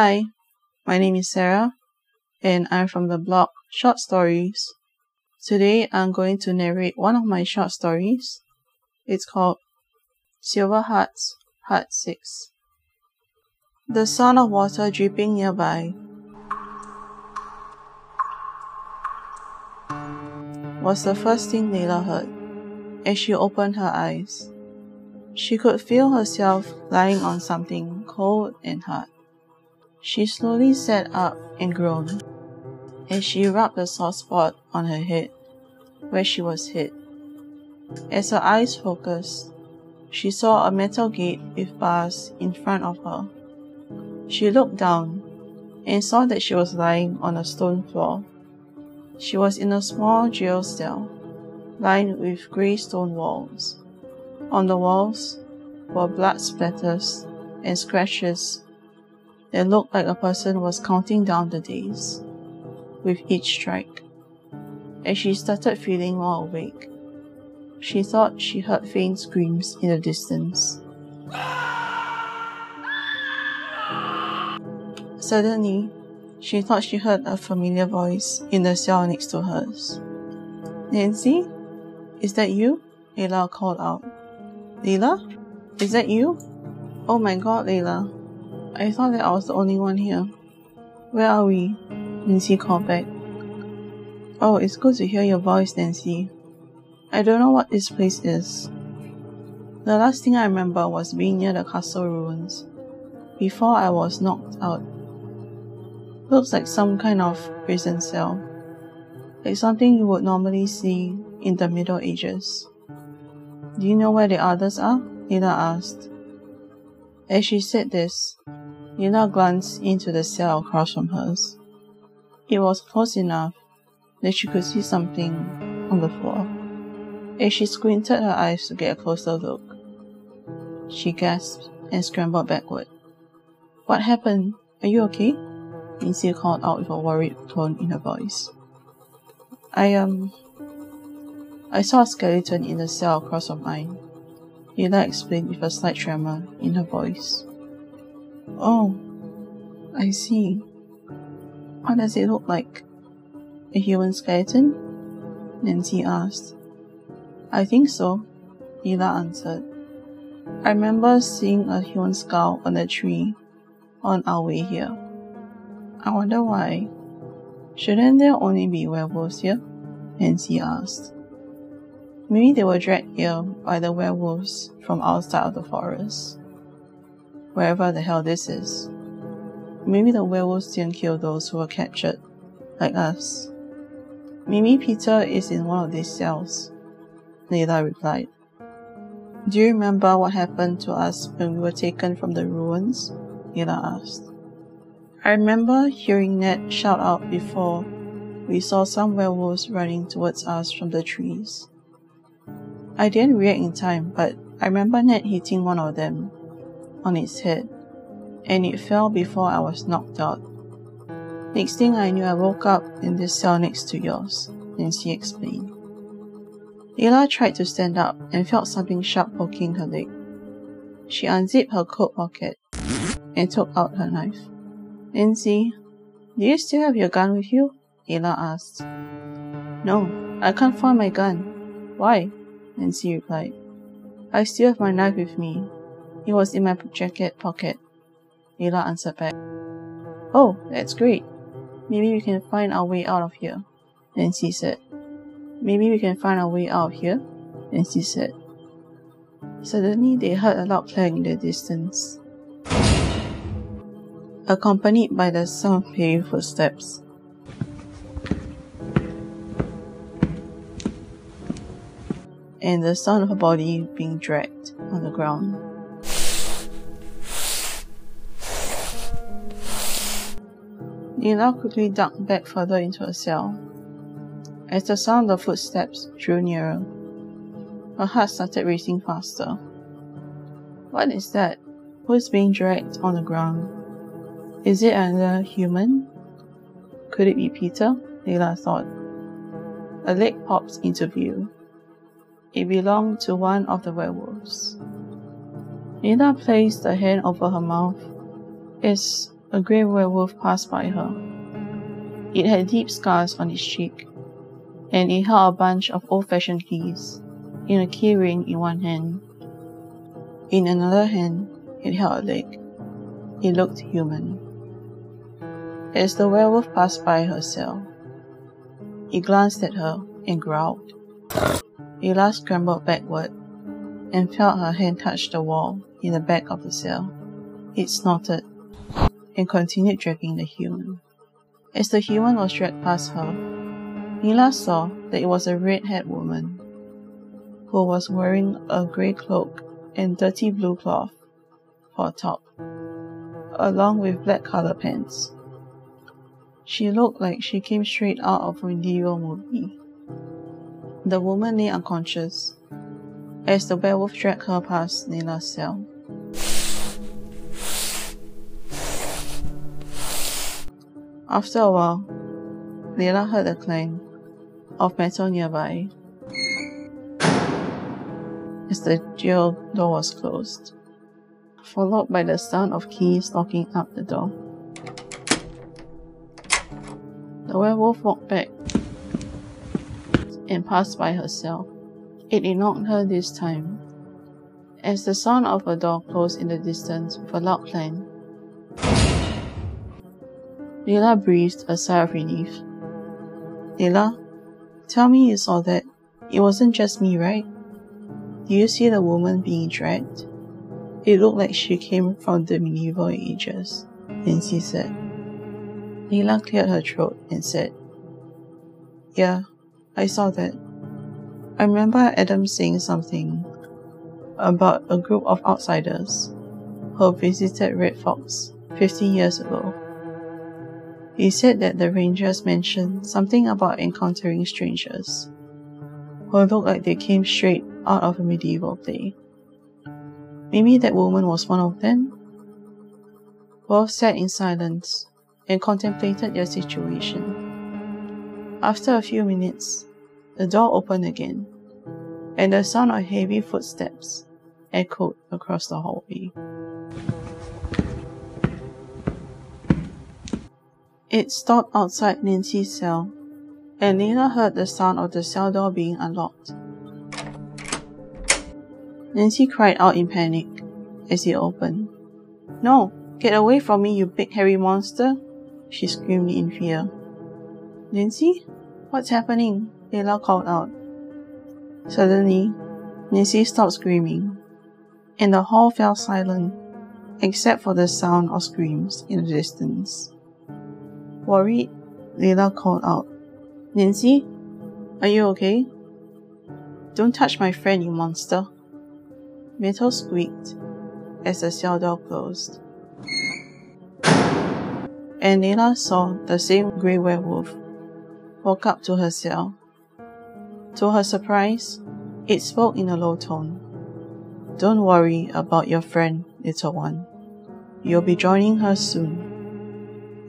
Hi, my name is Sarah, and I'm from the blog Short Stories. Today I'm going to narrate one of my short stories. It's called Silver Hearts, Heart 6. The sound of water dripping nearby was the first thing Layla heard as she opened her eyes. She could feel herself lying on something cold and hard. She slowly sat up and groaned as she rubbed the soft spot on her head where she was hit. As her eyes focused, she saw a metal gate with bars in front of her. She looked down and saw that she was lying on a stone floor. She was in a small jail cell, lined with grey stone walls. On the walls were blood splatters and scratches that looked like a person was counting down the days with each strike. As she started feeling more awake, she thought she heard faint screams in the distance. Suddenly, she thought she heard a familiar voice in the cell next to hers. Nancy? Is that you? Layla called out. Layla? Is that you? Oh my god, Layla. I thought that I was the only one here. Where are we? Nancy called back. Oh, it's good to hear your voice, Nancy. I don't know what this place is. The last thing I remember was being near the castle ruins before I was knocked out. Looks like some kind of prison cell, like something you would normally see in the Middle Ages. Do you know where the others are? Layla asked. As she said this, Layla glanced into the cell across from hers. It was close enough that she could see something on the floor. As she squinted her eyes to get a closer look, she gasped and scrambled backward. What happened? Are you okay? Nancy called out with a worried tone in her voice. I, um, I saw a skeleton in the cell across from mine. Layla explained with a slight tremor in her voice. Oh, I see. What does it look like? A human skeleton? Nancy asked. I think so, Layla answered. I remember seeing a human skull on a tree on our way here. I wonder why. Shouldn't there only be werewolves here? Nancy asked. Maybe they were dragged here by the werewolves from outside of the forest. Wherever the hell this is. Maybe the werewolves didn't kill those who were captured, like us. Maybe Peter is in one of these cells, Layla replied. Do you remember what happened to us when we were taken from the ruins? Layla asked. I remember hearing Ned shout out before we saw some werewolves running towards us from the trees. I didn't react in time, but I remember Ned hitting one of them on its head, and it fell before I was knocked out. Next thing I knew, I woke up in this cell next to yours, Nancy explained. Layla tried to stand up and felt something sharp poking her leg. She unzipped her coat pocket and took out her knife. Nancy, do you still have your gun with you? Layla asked. No, I can't find my gun. Why? Nancy replied. I still have my knife with me. It was in my jacket pocket. Layla answered back. Oh, that's great. Maybe we can find our way out of here, Nancy said. Maybe we can find our way out of here, Nancy said. Suddenly, they heard a loud clang in the distance accompanied by the sound of heavy footsteps. And the sound of a body being dragged on the ground. Layla quickly ducked back further into her cell. As the sound of footsteps drew nearer, her heart started racing faster. What is that? Who is being dragged on the ground? Is it another human? Could it be Peter? Layla thought. A leg popped into view. It belonged to one of the werewolves. Layla placed a hand over her mouth as a grey werewolf passed by her. It had deep scars on its cheek, and it held a bunch of old fashioned keys in a key ring in one hand. In another hand, it held a leg. It looked human. As the werewolf passed by her cell, it glanced at her and growled. Layla scrambled backward and felt her hand touch the wall in the back of the cell. It snorted and continued dragging the human. As the human was dragged past her, Mila saw that it was a red-haired woman who was wearing a grey cloak and dirty blue cloth for a top, along with black color pants. She looked like she came straight out of a medieval movie. The woman lay unconscious as the werewolf dragged her past Layla's cell. After a while, Layla heard the clang of metal nearby as the jail door was closed, followed by the sound of keys locking up the door. The werewolf walked back and passed by her cell. It ignored her this time. As the sound of a door closed in the distance with a loud clang, Layla breathed a sigh of relief. Layla, tell me you saw that. It wasn't just me, right? Do you see the woman being dragged? It looked like she came from the medieval ages, Nancy said. Layla cleared her throat and said, Yeah, I saw that. I remember Adam saying something about a group of outsiders who visited Red Fox 15 years ago. He said that the rangers mentioned something about encountering strangers who looked like they came straight out of a medieval play. Maybe that woman was one of them? Both sat in silence and contemplated their situation. After a few minutes, the door opened again, and the sound of heavy footsteps echoed across the hallway. It stopped outside Nancy's cell, and Layla heard the sound of the cell door being unlocked. Nancy cried out in panic as it opened. No, get away from me, you big hairy monster! She screamed in fear. Nancy? What's happening? Layla called out. Suddenly, Nancy stopped screaming, and the hall fell silent, except for the sound of screams in the distance. Worried, Layla called out, Nancy, are you okay? Don't touch my friend, you monster. Metal squeaked as the cell door closed. And Layla saw the same grey werewolf walk up to her cell. To her surprise, it spoke in a low tone. Don't worry about your friend, little one. You'll be joining her soon.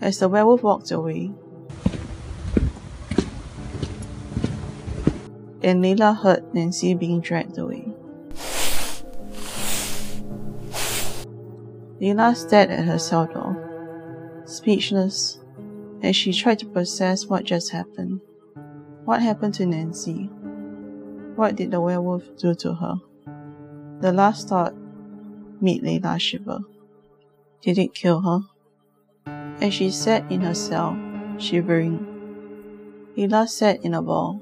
As the werewolf walked away, and Layla heard Nancy being dragged away. Layla stared at her cell door, speechless, as she tried to process what just happened. What happened to Nancy? What did the werewolf do to her? The last thought made Layla shiver. Did it kill her? As she sat in her cell, shivering, Layla sat in a ball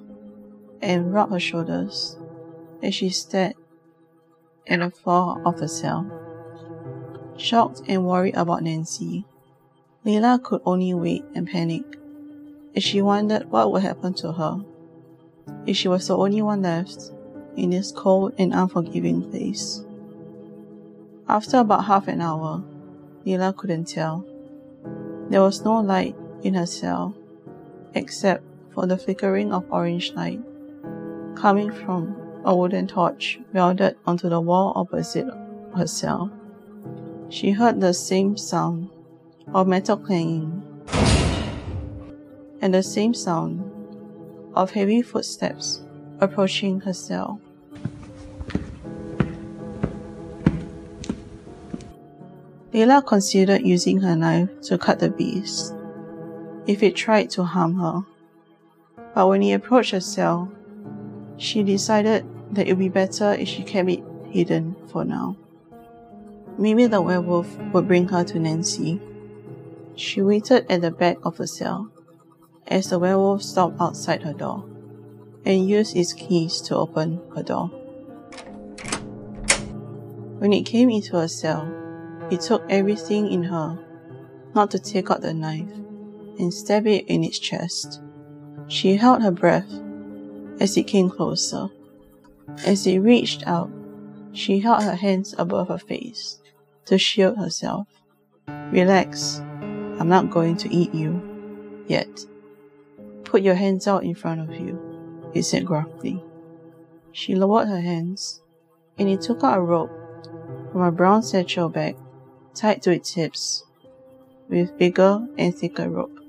and rubbed her shoulders as she stared at the floor of the cell. Shocked and worried about Nancy, Layla could only wait and panic as she wondered what would happen to her if she was the only one left in this cold and unforgiving place. After about half an hour, Layla couldn't tell there was no light in her cell except for the flickering of orange light coming from a wooden torch welded onto the wall opposite her cell. She heard the same sound of metal clanging and the same sound of heavy footsteps approaching her cell. Layla considered using her knife to cut the beast if it tried to harm her. But when he approached her cell, she decided that it would be better if she kept it hidden for now. Maybe the werewolf would bring her to Nancy. She waited at the back of the cell as the werewolf stopped outside her door and used its keys to open her door. When it came into her cell, it took everything in her not to take out the knife and stab it in its chest. She held her breath as it came closer. As it reached out, she held her hands above her face to shield herself. Relax, I'm not going to eat you yet. Put your hands out in front of you, he said gruffly. She lowered her hands, and he took out a rope from a brown satchel bag tied to its hips with bigger and thicker rope.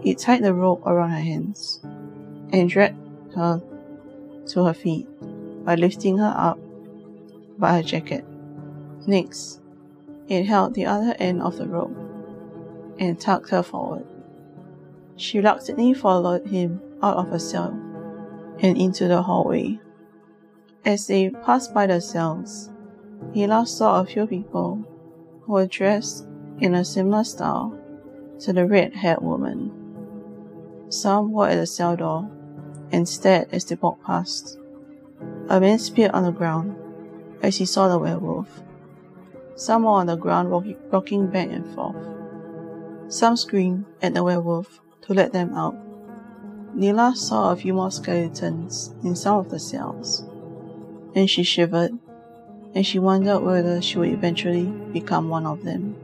He tied the rope around her hands and dragged her to her feet by lifting her up by her jacket. Next, it held the other end of the rope and tugged her forward. She reluctantly followed him out of her cell and into the hallway. As they passed by the cells, Hila saw a few people were dressed in a similar style to the red haired woman. Some were at the cell door and stared as they walked past. A man spit on the ground as he saw the werewolf. Some were on the ground rocking back and forth. Some screamed at the werewolf to let them out. Nila saw a few more skeletons in some of the cells, and she shivered, and she wondered whether she would eventually become one of them.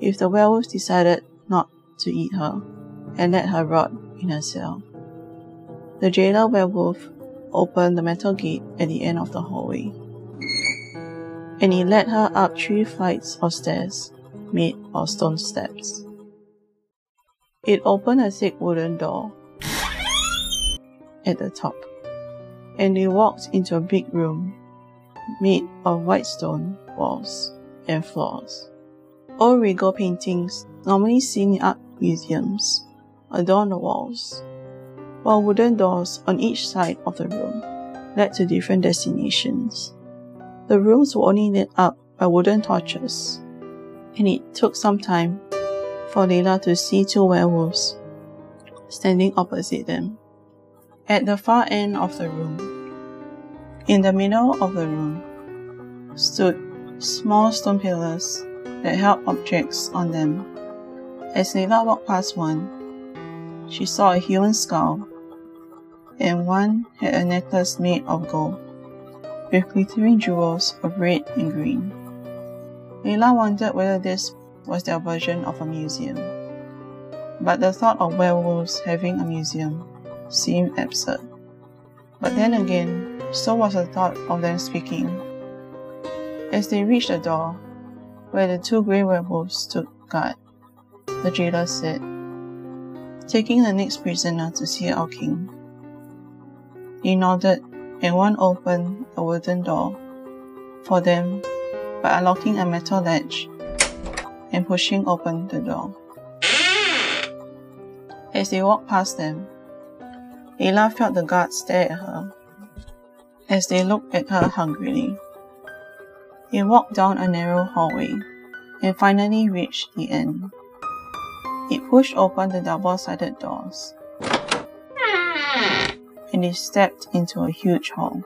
If the werewolf decided not to eat her and let her rot in her cell. The jailer werewolf opened the metal gate at the end of the hallway, and he led her up three flights of stairs made of stone steps. It opened a thick wooden door at the top, and they walked into a big room made of white stone walls and floors. Old regal paintings, normally seen in art museums, adorn the walls, while wooden doors on each side of the room led to different destinations. The rooms were only lit up by wooden torches, and it took some time for Layla to see two werewolves standing opposite them. At the far end of the room, in the middle of the room, stood small stone pillars that held objects on them. As Layla walked past one, she saw a human skull, and one had a necklace made of gold, with glittering jewels of red and green. Layla wondered whether this was their version of a museum. But the thought of werewolves having a museum seemed absurd. But then again, so was the thought of them speaking. As they reached the door, where the two grey werewolves stood guard, the jailer said, Taking the next prisoner to see our king. He nodded, and one opened a wooden door for them by unlocking a metal latch and pushing open the door. As they walked past them, Layla felt the guards stare at her as they looked at her hungrily. They walked down a narrow hallway and finally reached the end. It pushed open the double-sided doors and they stepped into a huge hall.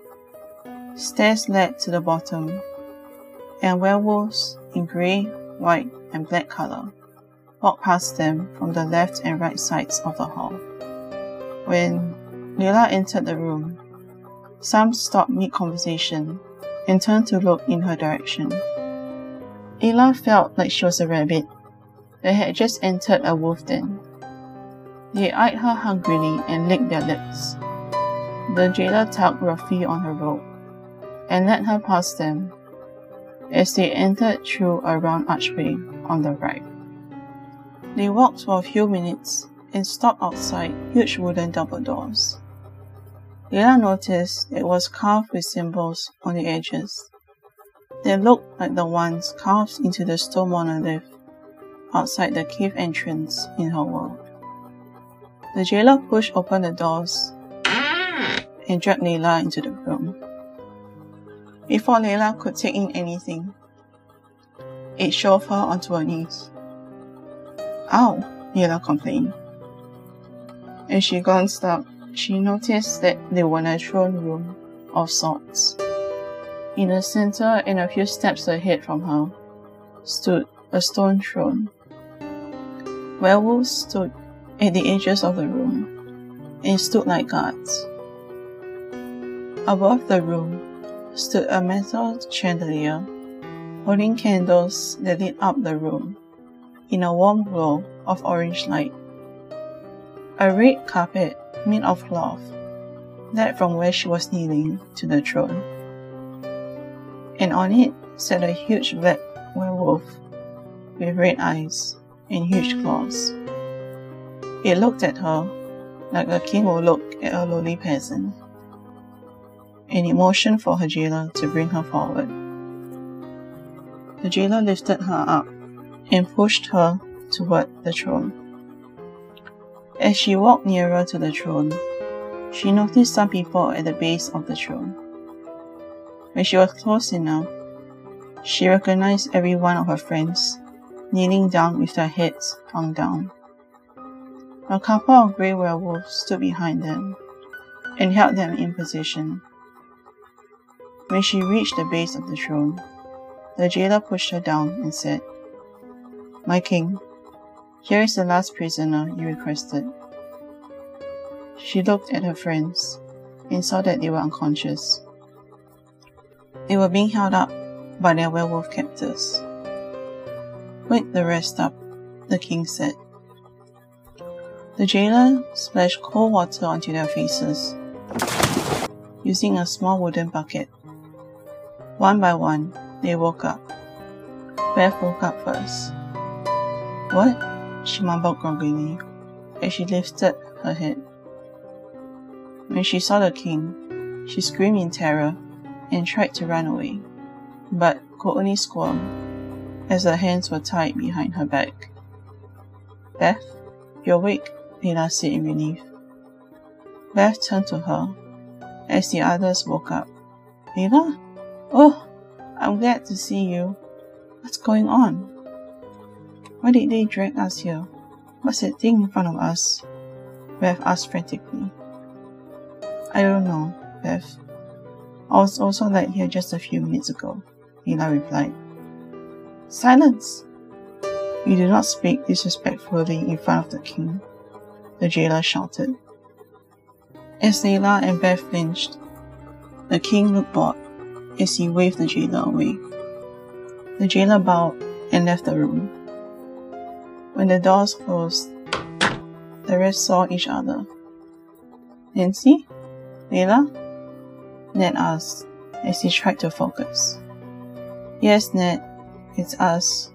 Stairs led to the bottom, and werewolves in grey, white, and black color, walked past them from the left and right sides of the hall. When Layla entered the room, some stopped mid conversation and turned to look in her direction. Layla felt like she was a rabbit that had just entered a wolf den. They eyed her hungrily and licked their lips. The jailer tugged roughly on her robe and led her past them as they entered through a round archway on the right. They walked for a few minutes and stopped outside huge wooden double doors. Layla noticed it was carved with symbols on the edges. They looked like the ones carved into the stone monolith outside the cave entrance in her world. The jailer pushed open the doors and dragged Layla into the room. Before Layla could take in anything, it shoved her onto her knees. Ow, Layla complained. And she glanced up, she noticed that were in a throne room of sorts. In the center and a few steps ahead from her stood a stone throne. Werewolves stood at the edges of the room and stood like guards. Above the room stood a metal chandelier holding candles that lit up the room in a warm glow of orange light. A red carpet made of cloth led from where she was kneeling to the throne. And on it sat a huge black werewolf with red eyes and huge claws. It looked at her like a king would look at a lowly peasant, and it motioned for her jailer to bring her forward. The jailer lifted her up and pushed her toward the throne. As she walked nearer to the throne, she noticed some people at the base of the throne. When she was close enough, she recognized every one of her friends kneeling down with their heads hung down. A couple of grey werewolves stood behind them and held them in position. When she reached the base of the throne, the jailer pushed her down and said, My king, here is the last prisoner you requested. She looked at her friends and saw that they were unconscious. They were being held up by their werewolf captors. Wake the rest up, the king said. The jailer splashed cold water onto their faces, using a small wooden bucket. One by one, they woke up. Beth woke up first. What? She mumbled groggily as she lifted her head. When she saw the king, she screamed in terror and tried to run away, but could only squirm as her hands were tied behind her back. Beth, you're awake, Layla said in relief. Beth turned to her as the others woke up. Layla? Oh, I'm glad to see you. What's going on? Why did they drag us here? What's that thing in front of us? Beth asked frantically. I don't know, Beth. I was also led here just a few minutes ago, Layla replied. Silence! You do not speak disrespectfully in front of the king the jailer shouted. As Layla and Beth flinched, the king looked bored as he waved the jailer away. The jailer bowed and left the room. When the doors closed, the rest saw each other. Nancy? Layla? Ned asked as he tried to focus. Yes, Ned, it's us.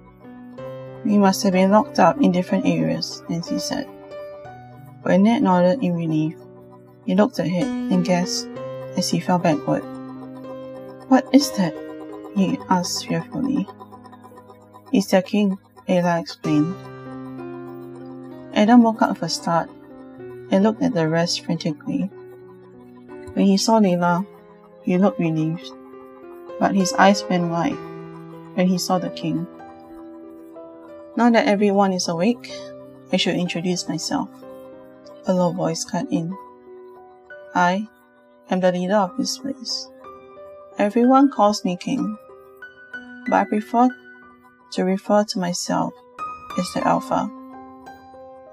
We must have been locked up in different areas, Nancy said. When Ned nodded in relief, he looked ahead and gasped as he fell backward. What is that? he asked fearfully. It's their king, Layla explained. Adam woke up with a start and looked at the rest frantically. When he saw Layla, he looked relieved, but his eyes went wide when he saw the king. Now that everyone is awake, I should introduce myself a low voice cut in. I am the leader of this place. Everyone calls me king, but I prefer to refer to myself as the Alpha.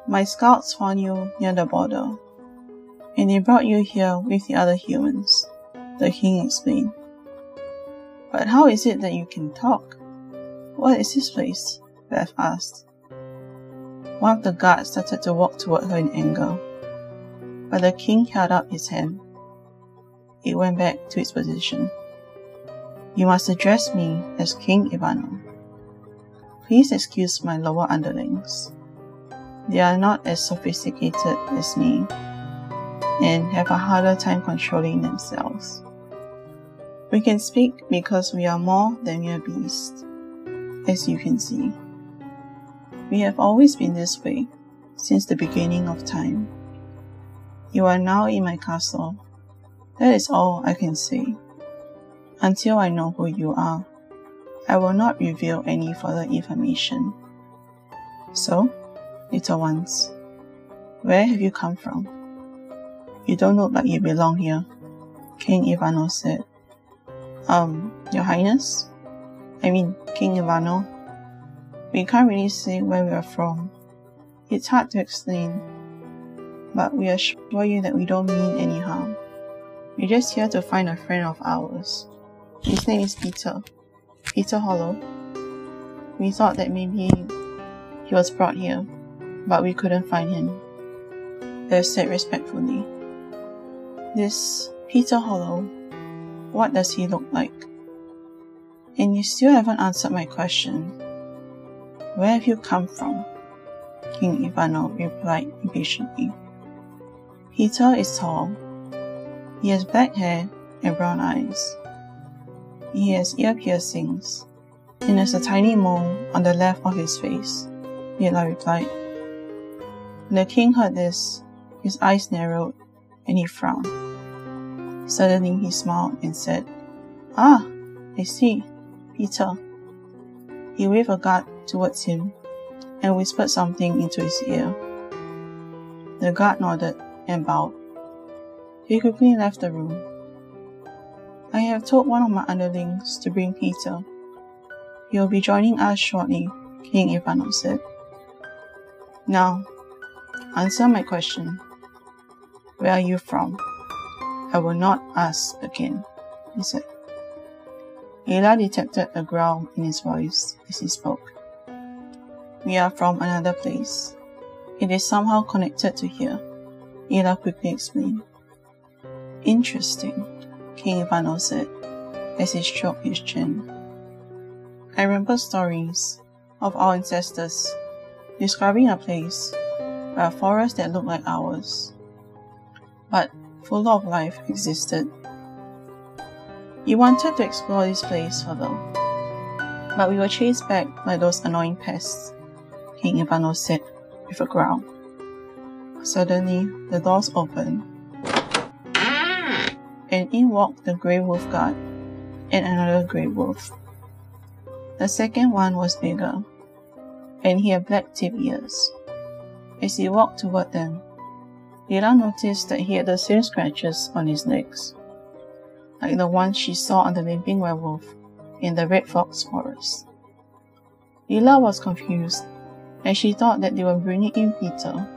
My scouts found you near the border, and they brought you here with the other humans, the king explained. But how is it that you can talk? What is this place? Beth asked. One of the guards started to walk toward her in anger, but the king held up his hand. It went back to its position. You must address me as King Ivano. Please excuse my lower underlings. They are not as sophisticated as me and have a harder time controlling themselves. We can speak because we are more than mere beasts, as you can see. We have always been this way since the beginning of time. You are now in my castle. That is all I can say. Until I know who you are, I will not reveal any further information. So, little ones, where have you come from? You don't look like you belong here, King Ivano said. Um, Your Highness? I mean, King Ivano. We can't really say where we are from. It's hard to explain, but we assure you that we don't mean any harm. We're just here to find a friend of ours. His name is Peter. Peter Hollow. We thought that maybe he was brought here, but we couldn't find him. They said respectfully. This Peter Hollow, what does he look like? And you still haven't answered my question. Where have you come from? King Ivano replied impatiently. Peter is tall. He has black hair and brown eyes. He has ear piercings and has a tiny mole on the left of his face, Mila replied. The king heard this, his eyes narrowed and he frowned. Suddenly he smiled and said, Ah, I see, Peter. He waved a guard towards him and whispered something into his ear. The guard nodded and bowed. He quickly left the room. I have told one of my underlings to bring Peter. He will be joining us shortly, King Ivano said. Now, answer my question. Where are you from? I will not ask again, he said. Ela detected a growl in his voice as he spoke. We are from another place. It is somehow connected to here, Ela quickly explained. Interesting. King Ivano said as he stroked his chin. I remember stories of our ancestors describing a place a forest that looked like ours, but full of life existed. We wanted to explore this place further, but we were chased back by those annoying pests, King Ivano said with a growl. Suddenly, the doors opened and in walked the grey wolf guard and another grey wolf. The second one was bigger, and he had black tip ears. As he walked toward them, Layla noticed that he had the same scratches on his legs, like the ones she saw on the limping werewolf in the Red Fox forest. Layla was confused, and she thought that they were bringing in Peter.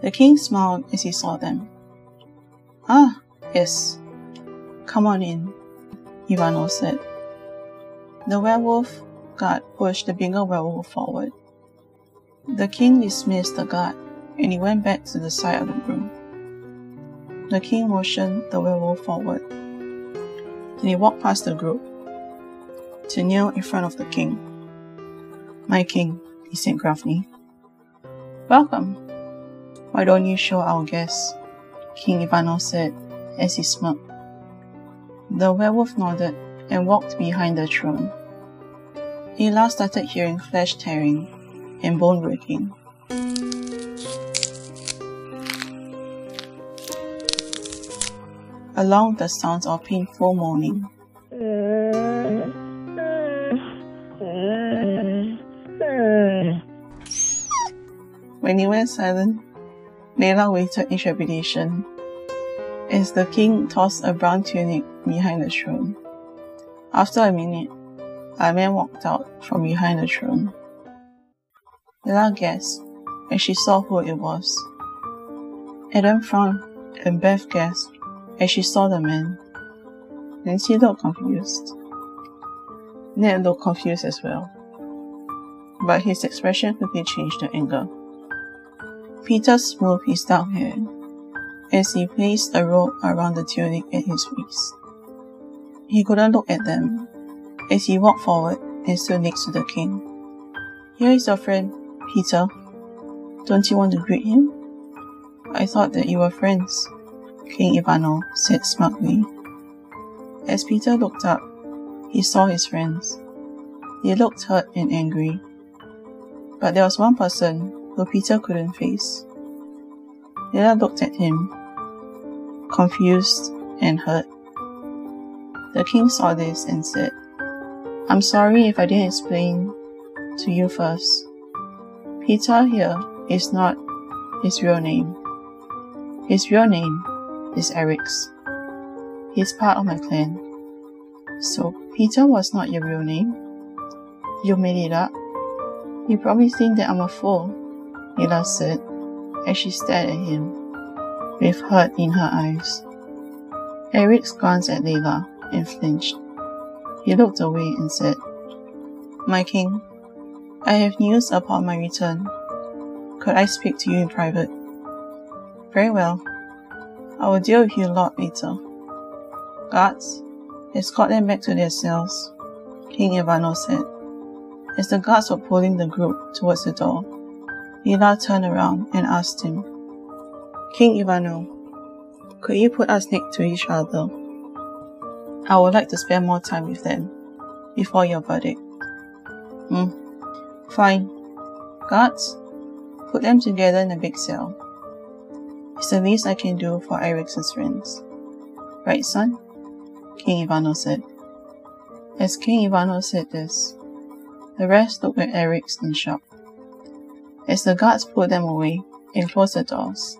The king smiled as he saw them. Ah, Yes. Come on in, Ivano said. The werewolf guard pushed the bigger werewolf forward. The king dismissed the guard and he went back to the side of the room. The king motioned the werewolf forward. and he walked past the group to kneel in front of the king. My king, he said gruffly. Welcome. Why don't you show our guests? King Ivano said as he smoked. The werewolf nodded and walked behind the throne. Ela started hearing flesh tearing and bone breaking. Along the sounds of painful moaning. When he went silent, Layla waited in trepidation as the king tossed a brown tunic behind the throne. After a minute, a man walked out from behind the throne. Ella gasped as she saw who it was. Adam frowned and Beth gasped as she saw the man. She looked confused. Ned looked confused as well, but his expression quickly changed to anger. Peter smoothed his dark hair as he placed a rope around the tunic at his waist. He couldn't look at them as he walked forward and stood next to the king. Here is your friend, Peter. Don't you want to greet him? I thought that you were friends, King Ivano said smugly. As Peter looked up, he saw his friends. They looked hurt and angry. But there was one person who Peter couldn't face. Layla looked at him, confused and hurt. The king saw this and said, I'm sorry if I didn't explain to you first. Peter here is not his real name. His real name is Eric's. He's part of my clan. So, Peter was not your real name? You made it up? You probably think that I'm a fool, Layla said as she stared at him, with hurt in her eyes. Eric glanced at Layla and flinched. He looked away and said, My king, I have news upon my return. Could I speak to you in private? Very well. I will deal with you a lot later. Guards, escort them back to their cells, King Ivano said. As the guards were pulling the group towards the door, Layla turned around and asked him, King Ivano, could you put us next to each other? I would like to spend more time with them before your verdict. Hmm. Fine. Guards, put them together in a big cell. It's the least I can do for Eric's friends. Right, son? King Ivano said. As King Ivano said this, the rest looked at Eric's in shock. As the guards pulled them away and closed the doors,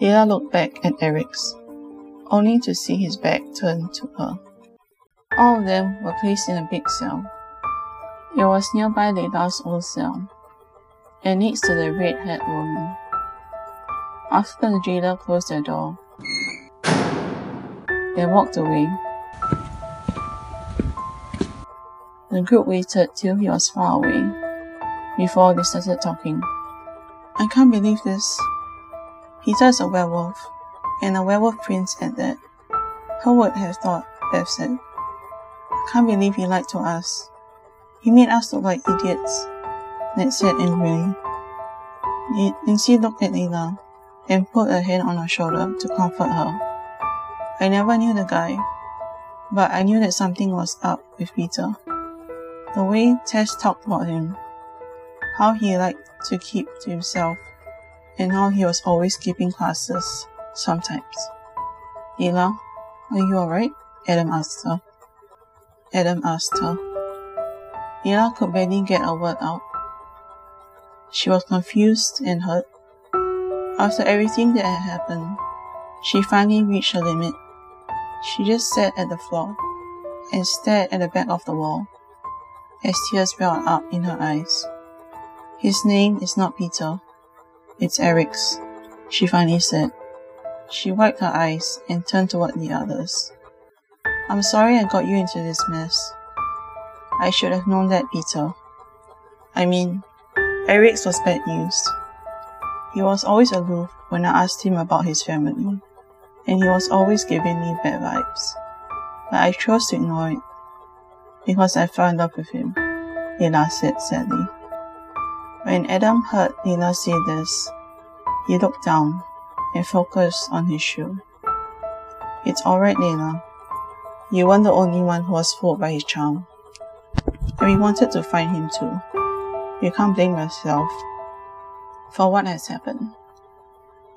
Layla looked back at Eric's, only to see his back turned to her. All of them were placed in a big cell. It was nearby Layla's old cell, and next to the red-haired woman. After the jailer closed the door, they walked away. The group waited till he was far away before they started talking. I can't believe this. Peter's a werewolf, and a werewolf prince at that. Who would have thought, Bev said. I can't believe he lied to us. He made us look like idiots, Ned said angrily. Nancy looked at Layla and put a hand on her shoulder to comfort her. I never knew the guy, but I knew that something was up with Peter. The way Tess talked about him, how he liked to keep to himself, and how he was always skipping classes sometimes. Layla, are you alright? Adam asked her. Adam asked her. Layla could barely get a word out. She was confused and hurt. After everything that had happened, she finally reached her limit. She just sat at the floor and stared at the back of the wall as tears welled up in her eyes. His name is not Peter. It's Eric's, she finally said. She wiped her eyes and turned toward the others. I'm sorry I got you into this mess. I should have known that, Peter. I mean, Eric's was bad news. He was always aloof when I asked him about his family, and he was always giving me bad vibes. But I chose to ignore it because I fell in love with him, Layla said sadly. When Adam heard Layla say this, he looked down and focused on his shoe. It's alright, Layla. You weren't the only one who was fooled by his charm. And we wanted to find him too. You can't blame yourself for what has happened.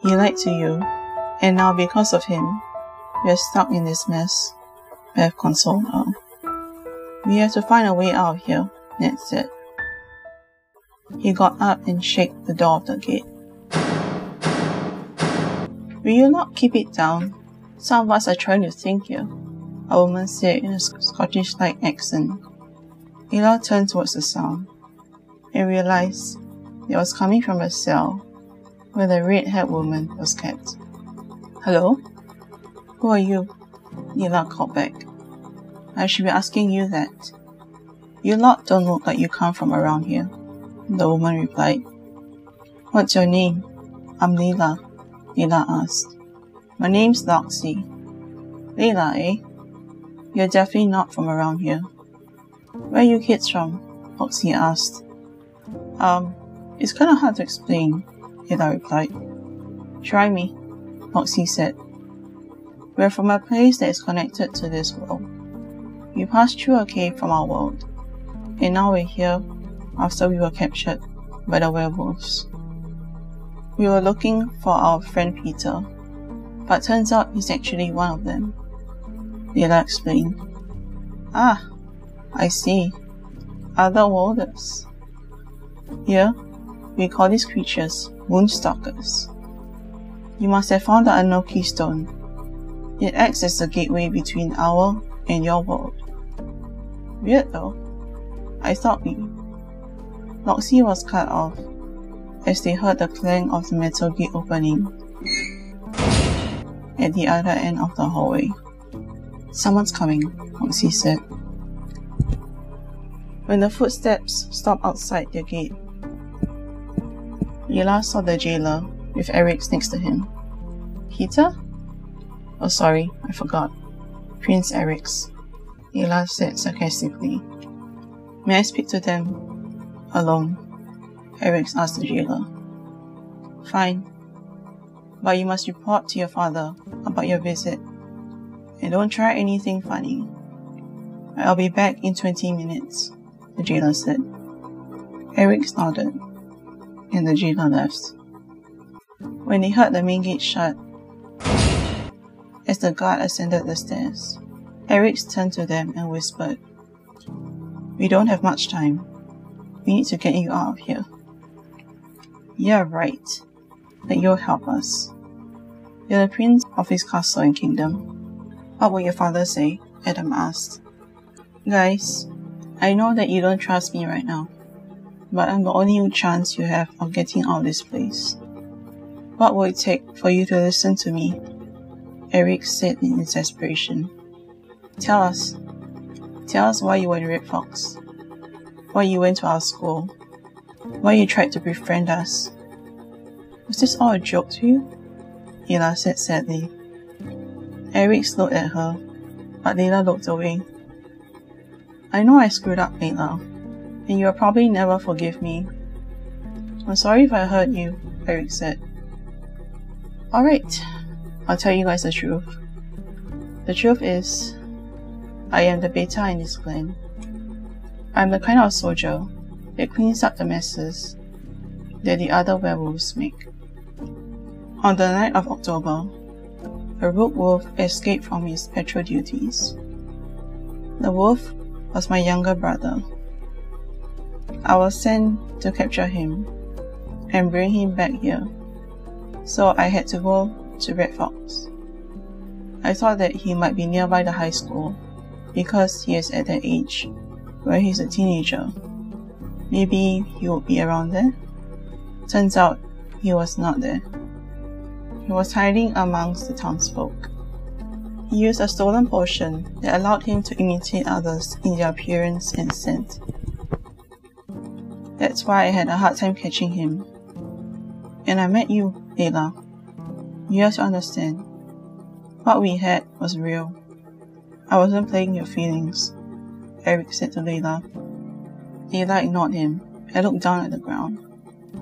He lied to you, and now because of him, we're stuck in this mess. Bev consoled her. We have to find a way out of here, Ned said. He got up and shook the door of the gate. Will you not keep it down? Some of us are trying to think here, a woman said in a Scottish-like accent. Layla turned towards the sound and realized it was coming from a cell where the red-haired woman was kept. Hello? Who are you? Layla called back. I should be asking you that. You lot don't look like you come from around here, the woman replied. What's your name? I'm Layla, Layla asked. My name's Loxy. Layla, eh? You're definitely not from around here. Where are you kids from? Loxy asked. Um, it's kinda hard to explain, Layla replied. Try me, Loxy said. We're from a place that is connected to this world. We passed through a cave from our world, and now we're here after we were captured by the werewolves. We were looking for our friend Peter, but turns out he's actually one of them. Layla explained. Ah, I see. Other worlders. Here, we call these creatures moonstalkers. You must have found the unknown keystone. It acts as the gateway between our and your world. Weird though. I thought we. Loxie was cut off as they heard the clang of the metal gate opening at the other end of the hallway. Someone's coming, Loxie said. When the footsteps stopped outside their gate, Layla saw the jailer with Eric next to him. Peter? Oh, sorry, I forgot. Prince Eric's. Layla said sarcastically. May I speak to them alone? Eric asked the jailer. Fine. But you must report to your father about your visit. And don't try anything funny. I'll be back in 20 minutes, the jailer said. Eric nodded, and the jailer left. When they heard the main gate shut, as the guard ascended the stairs, Eric turned to them and whispered, We don't have much time. We need to get you out of here. You're right. But you'll help us. You're the prince of his castle and kingdom. What will your father say? Adam asked. Guys, I know that you don't trust me right now, but I'm the only chance you have of getting out of this place. What will it take for you to listen to me? Eric said in desperation. Tell us. Tell us why you were in Red Fox. Why you went to our school. Why you tried to befriend us. Was this all a joke to you? Layla said sadly. Eric looked at her, but Layla looked away. I know I screwed up, Layla, and you'll probably never forgive me. I'm sorry if I hurt you, Eric said. Alright, I'll tell you guys the truth. The truth is, I am the beta in this clan. I'm the kind of soldier that cleans up the messes that the other werewolves make. On the night of October, a rogue wolf escaped from his patrol duties. The wolf was my younger brother. I was sent to capture him and bring him back here, so I had to go to Red Fox. I thought that he might be nearby the high school because he is at that age where he's a teenager. Maybe he would be around there. Turns out he was not there. He was hiding amongst the townsfolk. Used a stolen potion that allowed him to imitate others in their appearance and scent. That's why I had a hard time catching him. And I met you, Layla. You have to understand. What we had was real. I wasn't playing your feelings, Eric said to Layla. Layla ignored him and looked down at the ground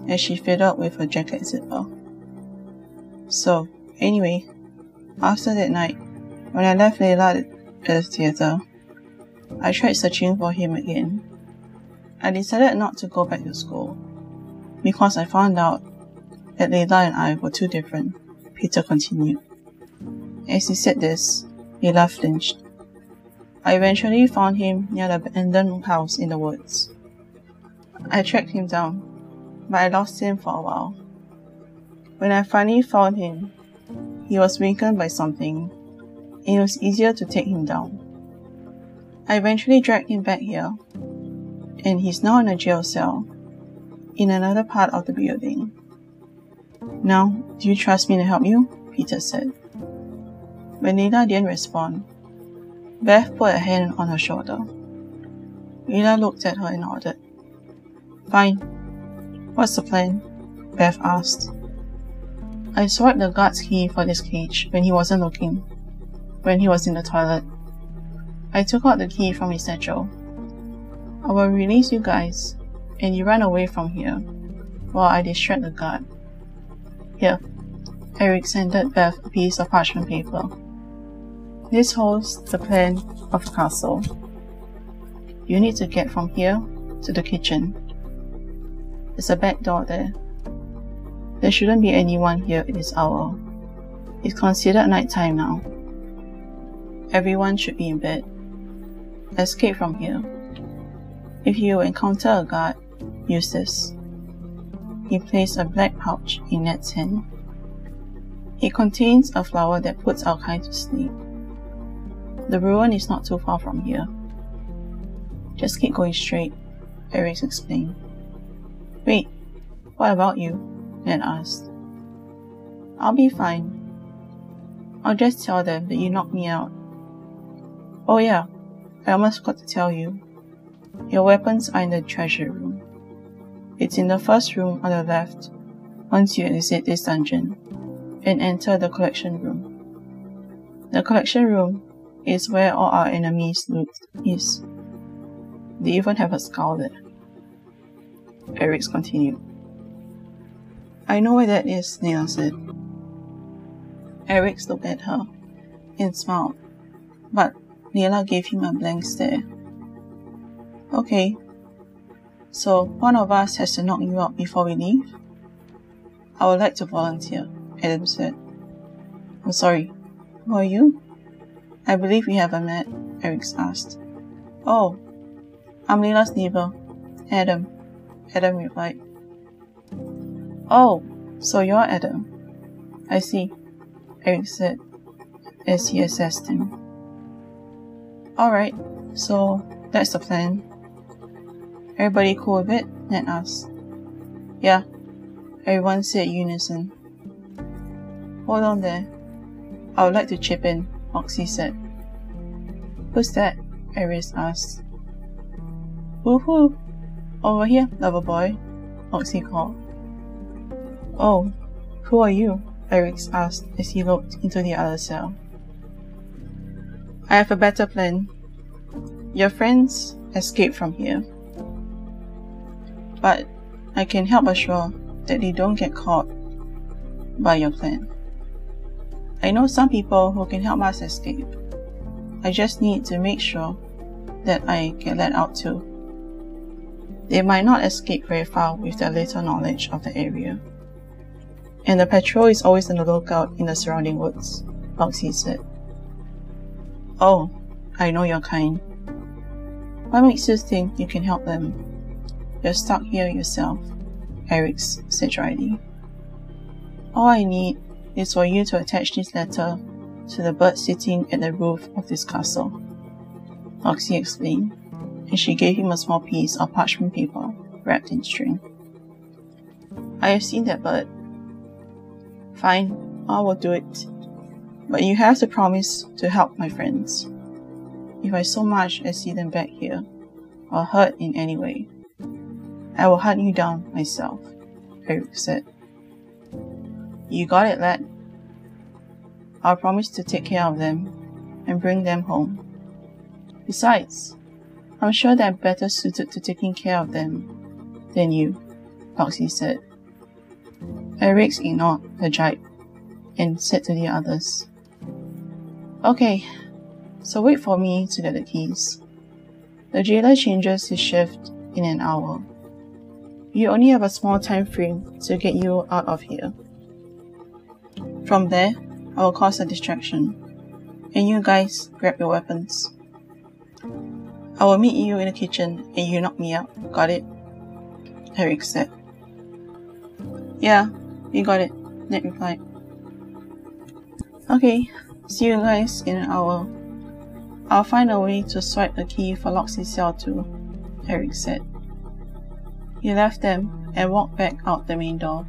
as she fiddled with her jacket zipper. So, anyway, after that night, when I left Layla at the theater, I tried searching for him again. I decided not to go back to school because I found out that Layla and I were too different, Peter continued. As he said this, Layla flinched. I eventually found him near the abandoned house in the woods. I tracked him down, but I lost him for a while. When I finally found him, he was weakened by something, it was easier to take him down. I eventually dragged him back here, and he's now in a jail cell in another part of the building. Now, do you trust me to help you? Peter said. Layla didn't respond, Beth put a hand on her shoulder. Layla looked at her and nodded. Fine. What's the plan? Beth asked. I swiped the guard's key for this cage when he wasn't looking, when he was in the toilet. I took out the key from his satchel. I will release you guys, and you run away from here, while I distract the guard. Here, Eric handed Beth a piece of parchment paper. This holds the plan of a castle. You need to get from here to the kitchen. There's a back door there. There shouldn't be anyone here at this hour. It's considered night time now. Everyone should be in bed. Escape from here. If you encounter a guard, use this. He placed a black pouch in Ned's hand. It contains a flower that puts our kind to sleep. The ruin is not too far from here. Just keep going straight, Eric explained. Wait, what about you? Ned asked. I'll be fine. I'll just tell them that you knocked me out. Oh yeah, I almost forgot to tell you. Your weapons are in the treasure room. It's in the first room on the left once you exit this dungeon and enter the collection room. The collection room is where all our enemies' loot is. They even have a skull there. Eric's continued. I know where that is, Neil said. Eric looked at her and smiled, but Neela gave him a blank stare. Okay, so one of us has to knock you out before we leave? I would like to volunteer, Adam said. I'm sorry, who are you? I believe we haven't met, Eric asked. Oh, I'm Layla's neighbor, Adam, Adam replied. Oh, so you're Adam. I see, Eric said as he assessed him. Alright, so that's the plan. Everybody cool with it? Ned asked. Yeah, everyone said unison. Hold on there. I would like to chip in, Loxie said. Who's that? Aries asked. Woohoo! Over here, lover boy, Loxie called. Oh, who are you? Eric asked as he looked into the other cell. I have a better plan. Your friends escaped from here. But I can help assure that they don't get caught by your plan. I know some people who can help us escape. I just need to make sure that I get let out too. They might not escape very far with their little knowledge of the area and the patrol is always on the lookout in the surrounding woods, Foxy said. Oh, I know your kind. What makes you think you can help them? You're stuck here yourself, Eric said dryly. All I need is for you to attach this letter to the bird sitting at the roof of this castle, Loxie explained, and she gave him a small piece of parchment paper wrapped in string. I have seen that bird, Fine, I will do it. But you have to promise to help my friends. If I so much as see them back here, or hurt in any way, I will hunt you down myself, Eric said. You got it, lad. I'll promise to take care of them and bring them home. Besides, I'm sure they're better suited to taking care of them than you, Foxy said. Eric ignored the jibe and said to the others, Okay, so wait for me to get the keys. The jailer changes his shift in an hour. You only have a small time frame to get you out of here. From there, I will cause a distraction, and you guys grab your weapons. I will meet you in the kitchen and you knock me out, got it? Eric said. Yeah, you got it, Ned replied. Okay, see you guys in an hour. I'll find a way to swipe the key for Loxie's cell too, Eric said. He left them and walked back out the main door.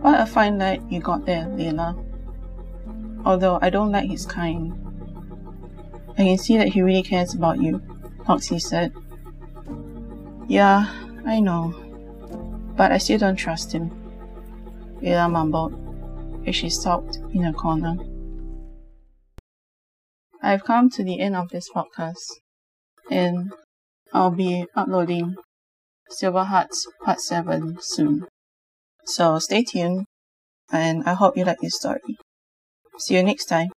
What a fine lad you got there, Layla. Although I don't like his kind. I can see that he really cares about you, Foxy said. Yeah, I know but I still don't trust him. Layla mumbled as she stopped in a corner. I've come to the end of this podcast, and I'll be uploading Silver Hearts Part 7 soon. So stay tuned, and I hope you like this story. See you next time.